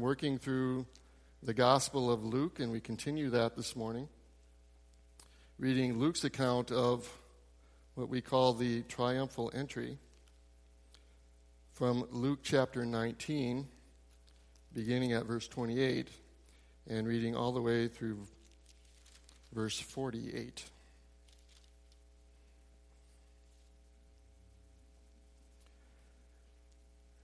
working through the Gospel of Luke, and we continue that this morning, reading Luke's account of what we call the triumphal entry from Luke chapter 19, beginning at verse 28, and reading all the way through verse 48.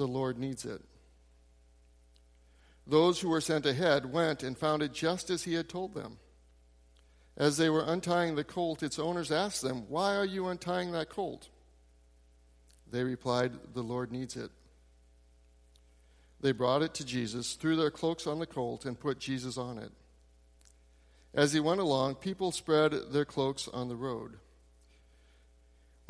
the Lord needs it. Those who were sent ahead went and found it just as he had told them. As they were untying the colt, its owners asked them, Why are you untying that colt? They replied, The Lord needs it. They brought it to Jesus, threw their cloaks on the colt, and put Jesus on it. As he went along, people spread their cloaks on the road.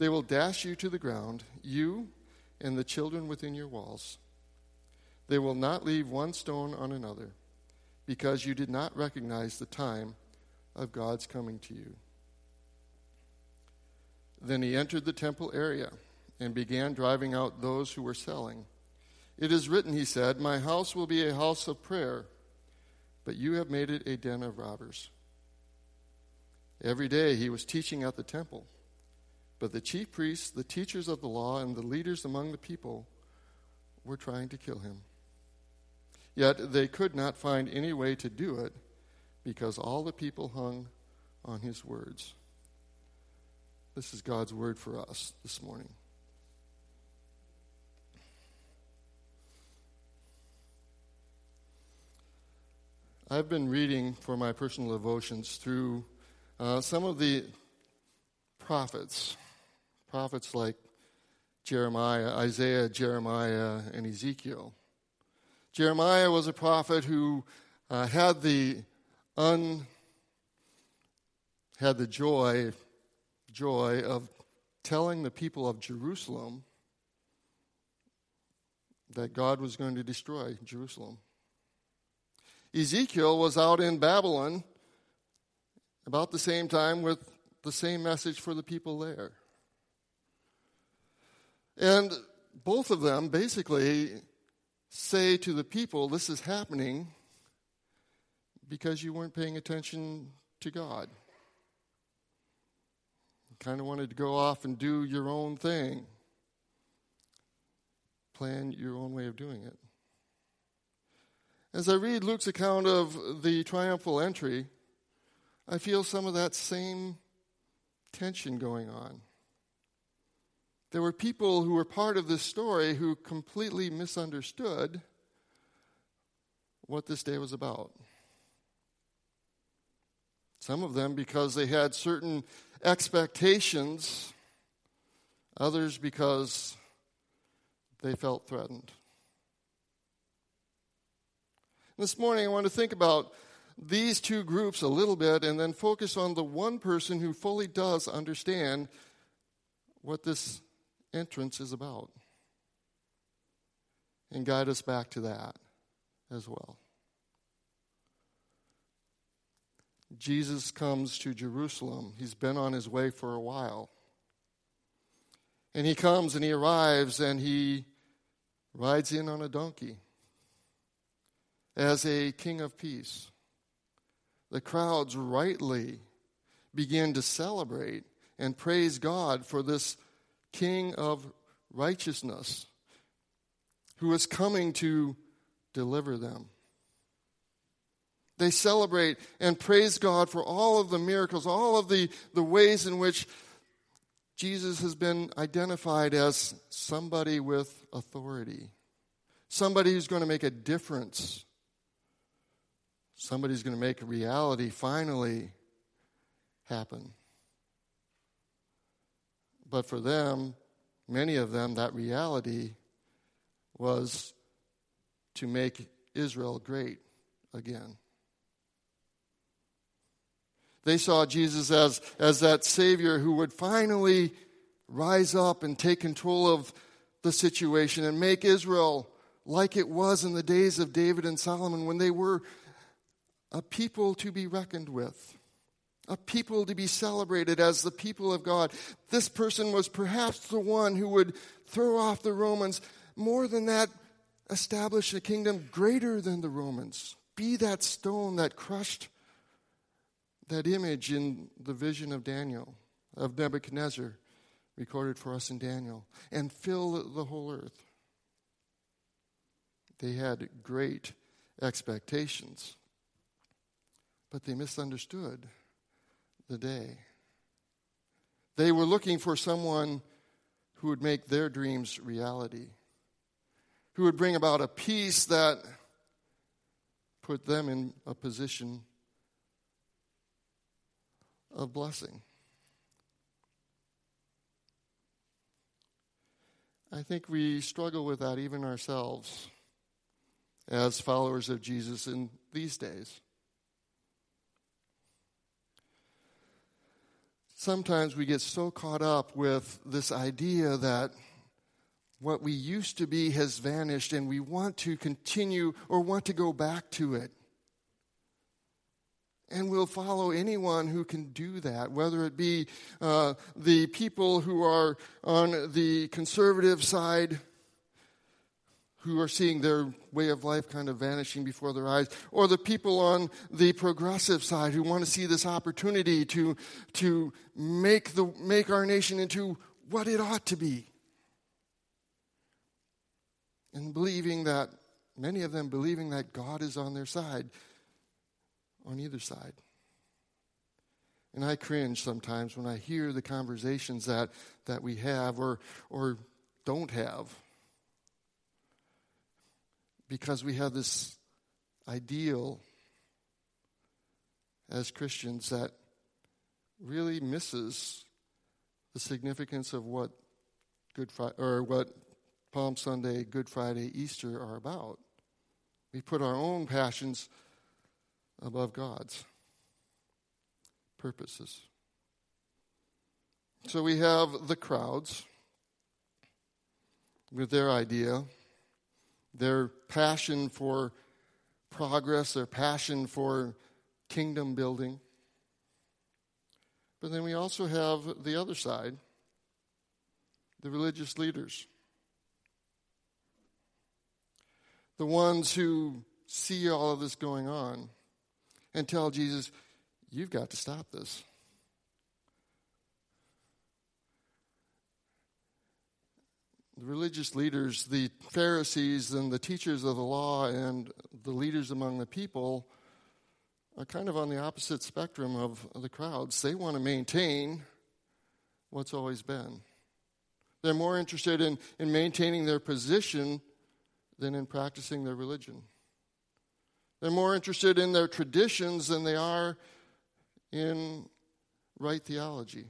they will dash you to the ground, you and the children within your walls. They will not leave one stone on another, because you did not recognize the time of God's coming to you. Then he entered the temple area and began driving out those who were selling. It is written, he said, My house will be a house of prayer, but you have made it a den of robbers. Every day he was teaching at the temple but the chief priests, the teachers of the law, and the leaders among the people were trying to kill him. Yet they could not find any way to do it because all the people hung on his words. This is God's word for us this morning. I've been reading for my personal devotions through uh, some of the prophets prophets like Jeremiah, Isaiah, Jeremiah, and Ezekiel. Jeremiah was a prophet who uh, had the un had the joy joy of telling the people of Jerusalem that God was going to destroy Jerusalem. Ezekiel was out in Babylon about the same time with the same message for the people there. And both of them basically say to the people, This is happening because you weren't paying attention to God. You kind of wanted to go off and do your own thing, plan your own way of doing it. As I read Luke's account of the triumphal entry, I feel some of that same tension going on. There were people who were part of this story who completely misunderstood what this day was about. Some of them because they had certain expectations, others because they felt threatened. This morning, I want to think about these two groups a little bit and then focus on the one person who fully does understand what this entrance is about. And guide us back to that as well. Jesus comes to Jerusalem. He's been on his way for a while. And he comes and he arrives and he rides in on a donkey as a king of peace. The crowds rightly begin to celebrate and praise God for this king of righteousness who is coming to deliver them. They celebrate and praise God for all of the miracles, all of the, the ways in which Jesus has been identified as somebody with authority, somebody who's going to make a difference, somebody's going to make reality finally happen. But for them, many of them, that reality was to make Israel great again. They saw Jesus as, as that Savior who would finally rise up and take control of the situation and make Israel like it was in the days of David and Solomon when they were a people to be reckoned with, a people to be celebrated as the people of God. This person was perhaps the one who would throw off the Romans. More than that, establish a kingdom greater than the Romans. Be that stone that crushed that image in the vision of Daniel, of Nebuchadnezzar, recorded for us in Daniel, and fill the whole earth. They had great expectations, but they misunderstood the day. They were looking for someone who would make their dreams reality, who would bring about a peace that put them in a position of blessing. I think we struggle with that even ourselves as followers of Jesus in these days. Sometimes we get so caught up with this idea that what we used to be has vanished and we want to continue or want to go back to it. And we'll follow anyone who can do that, whether it be uh, the people who are on the conservative side, who are seeing their way of life kind of vanishing before their eyes, or the people on the progressive side who want to see this opportunity to, to make, the, make our nation into what it ought to be. And believing that, many of them believing that God is on their side on either side. And I cringe sometimes when I hear the conversations that, that we have or, or don't have. Because we have this ideal as Christians that really misses the significance of what Good Friday or what Palm Sunday, Good Friday, Easter are about. We put our own passions above God's purposes. So we have the crowds with their idea, their passion for progress, their passion for kingdom building. But then we also have the other side the religious leaders, the ones who see all of this going on and tell Jesus, You've got to stop this. The religious leaders, the Pharisees, and the teachers of the law, and the leaders among the people are kind of on the opposite spectrum of the crowds. They want to maintain what's always been. They're more interested in, in maintaining their position than in practicing their religion. They're more interested in their traditions than they are in right theology.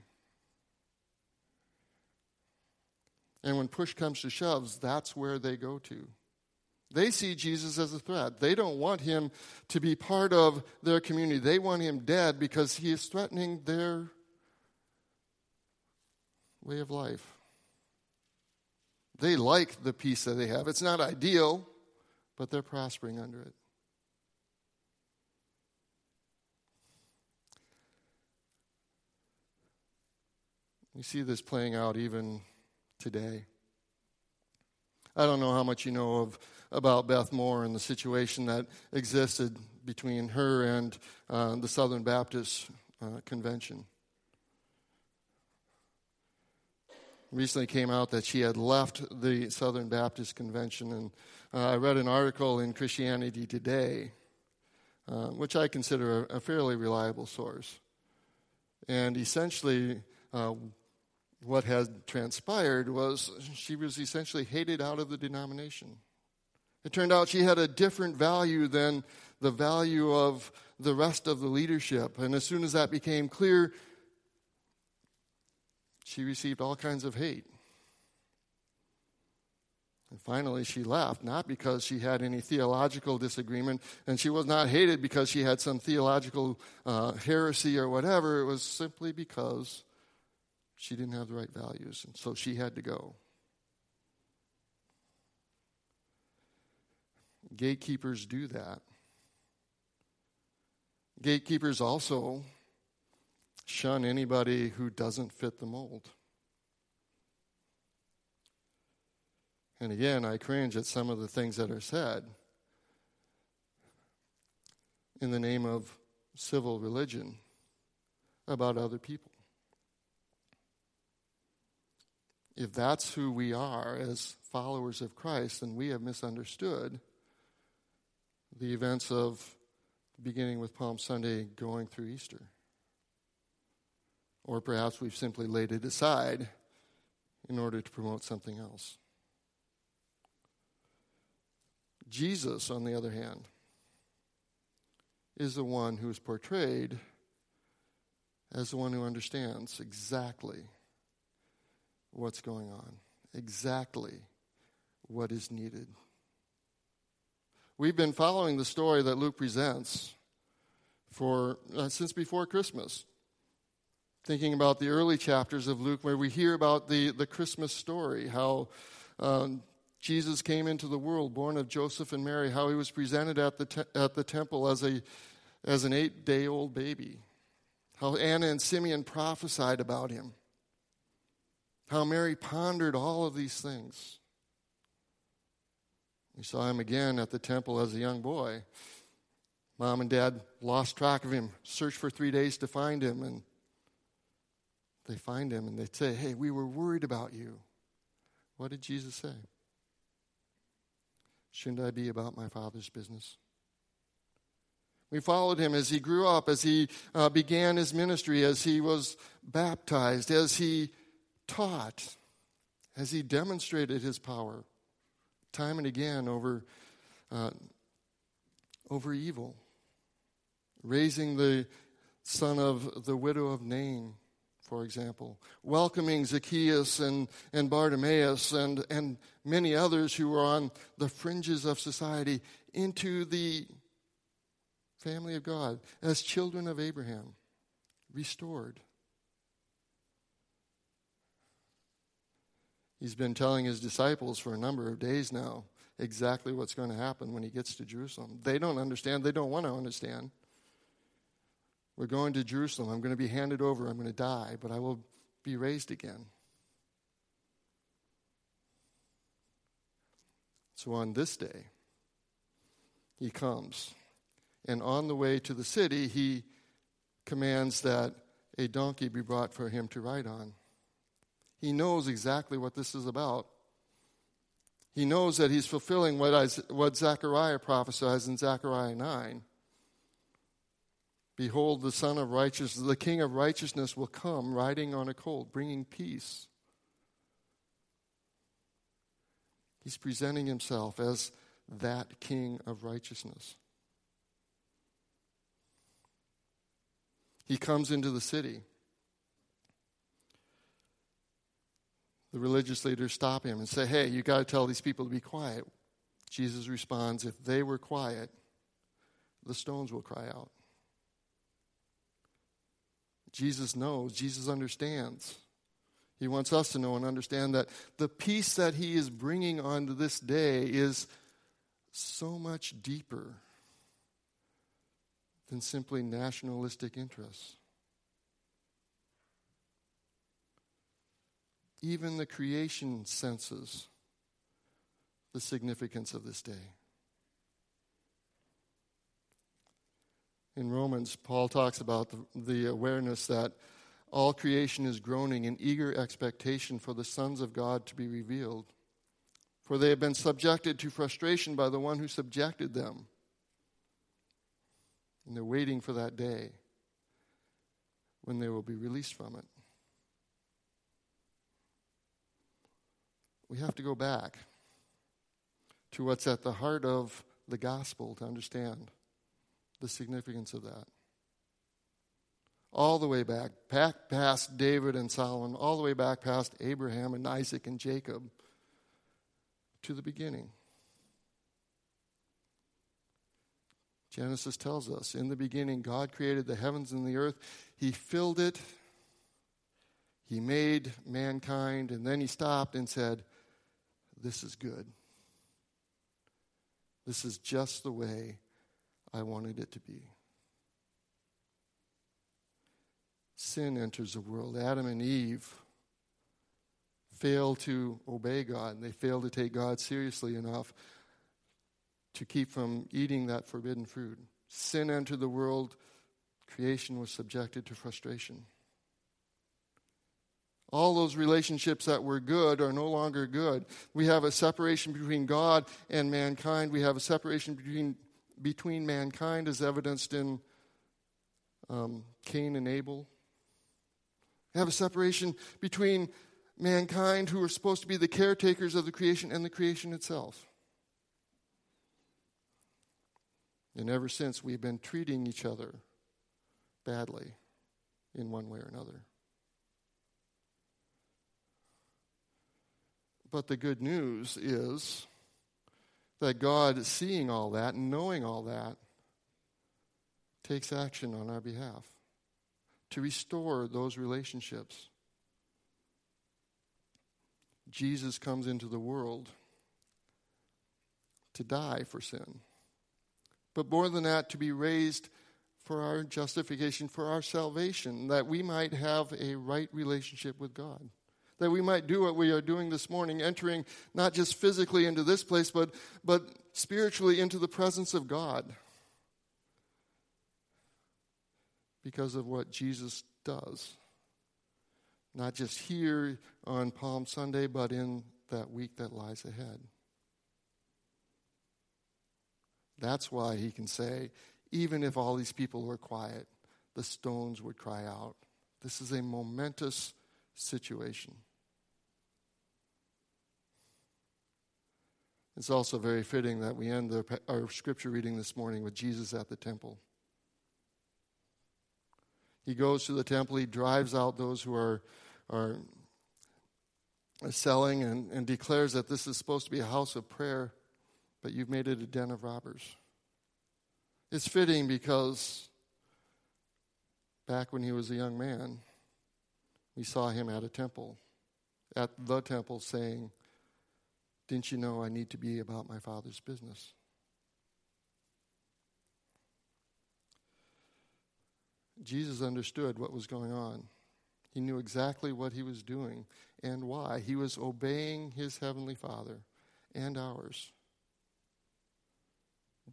And when push comes to shoves, that's where they go to. They see Jesus as a threat. They don't want him to be part of their community. They want him dead because he is threatening their way of life. They like the peace that they have. It's not ideal, but they're prospering under it. You see this playing out even today. I don't know how much you know of about Beth Moore and the situation that existed between her and uh, the Southern Baptist uh, Convention. Recently came out that she had left the Southern Baptist Convention, and uh, I read an article in Christianity Today, uh, which I consider a, a, fairly reliable source. And essentially, uh, what had transpired was she was essentially hated out of the denomination. It turned out she had a different value than the value of the rest of the leadership. And as soon as that became clear, she received all kinds of hate. And finally, she left, not because she had any theological disagreement, and she was not hated because she had some theological uh, heresy or whatever. It was simply because she didn't have the right values, and so she had to go. Gatekeepers do that. Gatekeepers also shun anybody who doesn't fit the mold. And again, I cringe at some of the things that are said in the name of civil religion about other people. If that's who we are as followers of Christ, then we have misunderstood the events of beginning with Palm Sunday going through Easter. Or perhaps we've simply laid it aside in order to promote something else. Jesus, on the other hand, is the one who is portrayed as the one who understands exactly what's going on, exactly what is needed. We've been following the story that Luke presents for uh, since before Christmas. Thinking about the early chapters of Luke, where we hear about the, the Christmas story, how um, Jesus came into the world, born of Joseph and Mary, how he was presented at the, te- at the temple as, a, as an eight day old baby, how Anna and Simeon prophesied about him, how Mary pondered all of these things. We saw him again at the temple as a young boy. Mom and dad lost track of him, searched for three days to find him, and they find him and they say, Hey, we were worried about you. What did Jesus say? Shouldn't I be about my father's business? We followed him as he grew up, as he uh, began his ministry, as he was baptized, as he taught, as he demonstrated his power time and again over, uh, over evil. Raising the son of the widow of Nain, for example. Welcoming Zacchaeus and, and Bartimaeus and, and many others who were on the fringes of society into the family of God as children of Abraham, restored. He's been telling his disciples for a number of days now exactly what's going to happen when he gets to Jerusalem. They don't understand, they don't want to understand. We're going to Jerusalem. I'm going to be handed over. I'm going to die, but I will be raised again. So on this day, he comes. And on the way to the city, he commands that a donkey be brought for him to ride on. He knows exactly what this is about. He knows that he's fulfilling what, I, what Zechariah prophesies in Zechariah 9. Behold, the Son of Righteousness, the King of Righteousness will come riding on a colt, bringing peace. He's presenting himself as that King of Righteousness. He comes into the city. The religious leaders stop him and say, Hey, you got to tell these people to be quiet. Jesus responds, If they were quiet, the stones will cry out. Jesus knows, Jesus understands. He wants us to know and understand that the peace that he is bringing onto this day is so much deeper than simply nationalistic interests. Even the creation senses the significance of this day. In Romans, Paul talks about the, the, awareness that all creation is groaning in eager expectation for the sons of God to be revealed. For they have been subjected to frustration by the one who subjected them. And they're waiting for that day when they will be released from it. We have to go back to what's at the heart of the gospel to understand the significance of that. All the way back, back past David and Solomon, all the way back past Abraham and Isaac and Jacob to the beginning. Genesis tells us in the beginning, God created the heavens and the earth. He filled it. He made mankind. And then he stopped and said, This is good. This is just the way I wanted it to be. Sin enters the world. Adam and Eve fail to obey God, and they fail to take God seriously enough to keep from eating that forbidden fruit. Sin entered the world, creation was subjected to frustration. All those relationships that were good are no longer good. We have a separation between God and mankind. We have a separation between, between mankind, as evidenced in um, Cain and Abel. We have a separation between mankind, who are supposed to be the caretakers of the creation, and the creation itself. And ever since, we've been treating each other badly in one way or another. But the good news is that God, seeing all that and knowing all that, takes action on our behalf to restore those relationships. Jesus comes into the world to die for sin. But more than that, to be raised for our justification, for our salvation, that we might have a right relationship with God that we might do what we are doing this morning, entering not just physically into this place, but, but spiritually into the presence of God because of what Jesus does. Not just here on Palm Sunday, but in that week that lies ahead. That's why he can say, even if all these people were quiet, the stones would cry out. This is a momentous situation. It's also very fitting that we end the, our scripture reading this morning with Jesus at the temple. He goes to the temple, he drives out those who are, are selling and, and declares that this is supposed to be a house of prayer, but you've made it a den of robbers. It's fitting because back when he was a young man, we saw him at a temple, at the temple, saying, didn't you know I need to be about my Father's business? Jesus understood what was going on. He knew exactly what he was doing and why. He was obeying his heavenly Father and ours,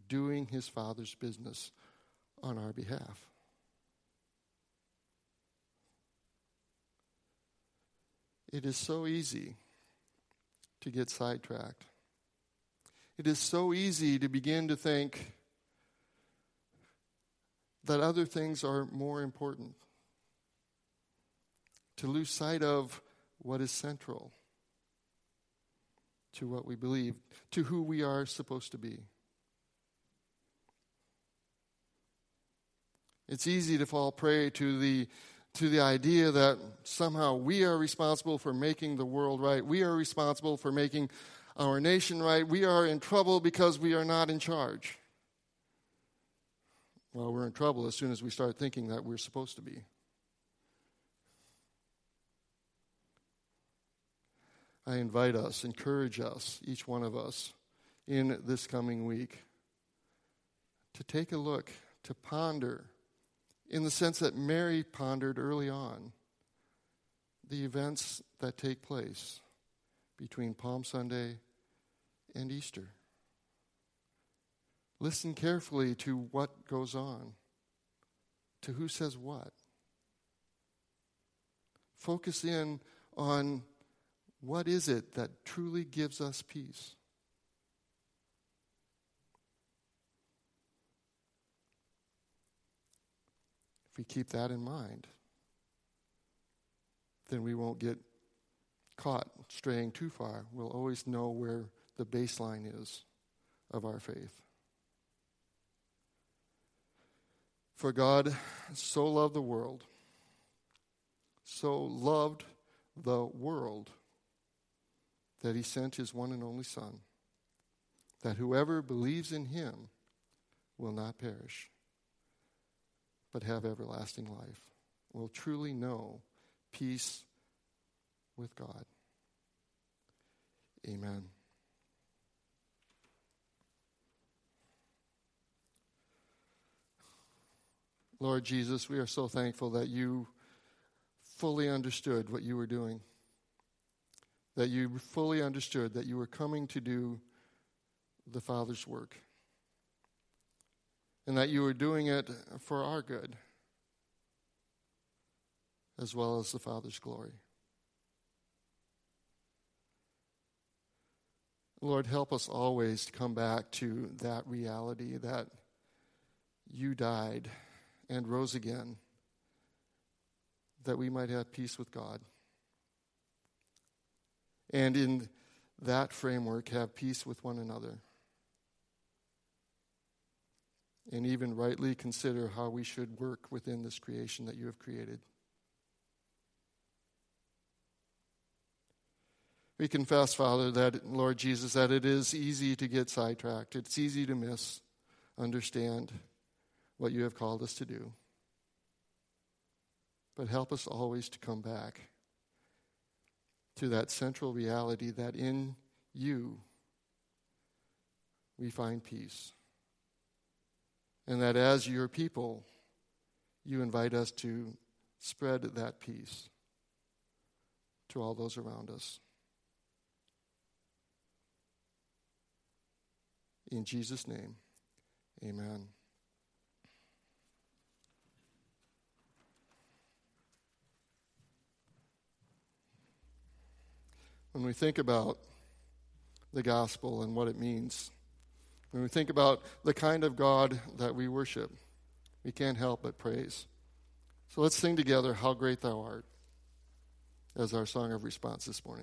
doing his Father's business on our behalf. It is so easy to get sidetracked. It is so easy to begin to think that other things are more important, to lose sight of what is central to what we believe, to who we are supposed to be. It's easy to fall prey to the to the idea that somehow we are responsible for making the world right. We are responsible for making our nation right. We are in trouble because we are not in charge. Well, we're in trouble as soon as we start thinking that we're supposed to be. I invite us, encourage us, each one of us, in this coming week to take a look, to ponder in the sense that Mary pondered early on. the events that take place between Palm Sunday and Easter. Listen carefully to what goes on, to who says what. Focus in on what is it that truly gives us peace. If we keep that in mind, then we won't get caught straying too far. We'll always know where the baseline is of our faith. For God so loved the world, so loved the world, that he sent his one and only Son, that whoever believes in him will not perish, but have everlasting life, will truly know peace with God. Amen. Lord Jesus, we are so thankful that you fully understood what you were doing, that you fully understood that you were coming to do the Father's work, and that you are doing it for our good as well as the Father's glory. Lord, help us always to come back to that reality that you died and rose again that we might have peace with God. And in that framework, have peace with one another. And even rightly consider how we should work within this creation that you have created. We confess, Father, that, Lord Jesus, that it is easy to get sidetracked. It's easy to miss, understand what you have called us to do. But help us always to come back to that central reality that in you we find peace. And that as your people, you invite us to spread that peace to all those around us. In Jesus' name, amen. When we think about the gospel and what it means, when we think about the kind of God that we worship, we can't help but praise. So let's sing together, How Great Thou Art, as our song of response this morning.